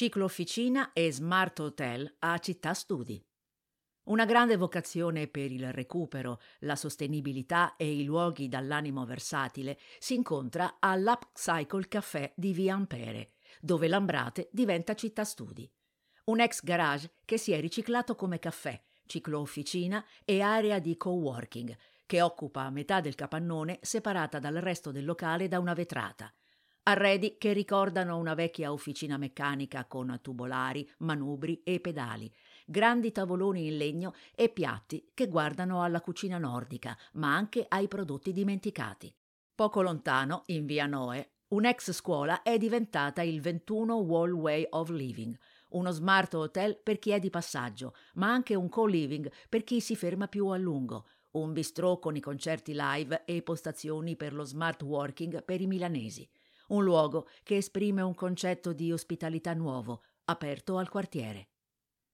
Ciclo Officina e Smart Hotel a Città Studi. Una grande vocazione per il recupero, la sostenibilità e i luoghi dall'animo versatile si incontra all'Upcycle Café di Via Ampere, dove Lambrate diventa città studi. Un ex garage che si è riciclato come caffè, ciclo officina e area di coworking, che occupa metà del capannone separata dal resto del locale da una vetrata. Arredi che ricordano una vecchia officina meccanica con tubolari, manubri e pedali, grandi tavoloni in legno e piatti che guardano alla cucina nordica, ma anche ai prodotti dimenticati. Poco lontano, in via Noe, un'ex scuola è diventata il 21 Wall Way of Living, uno smart hotel per chi è di passaggio, ma anche un co-living per chi si ferma più a lungo, un bistrò con i concerti live e postazioni per lo smart working per i milanesi, un luogo che esprime un concetto di ospitalità nuovo, aperto al quartiere.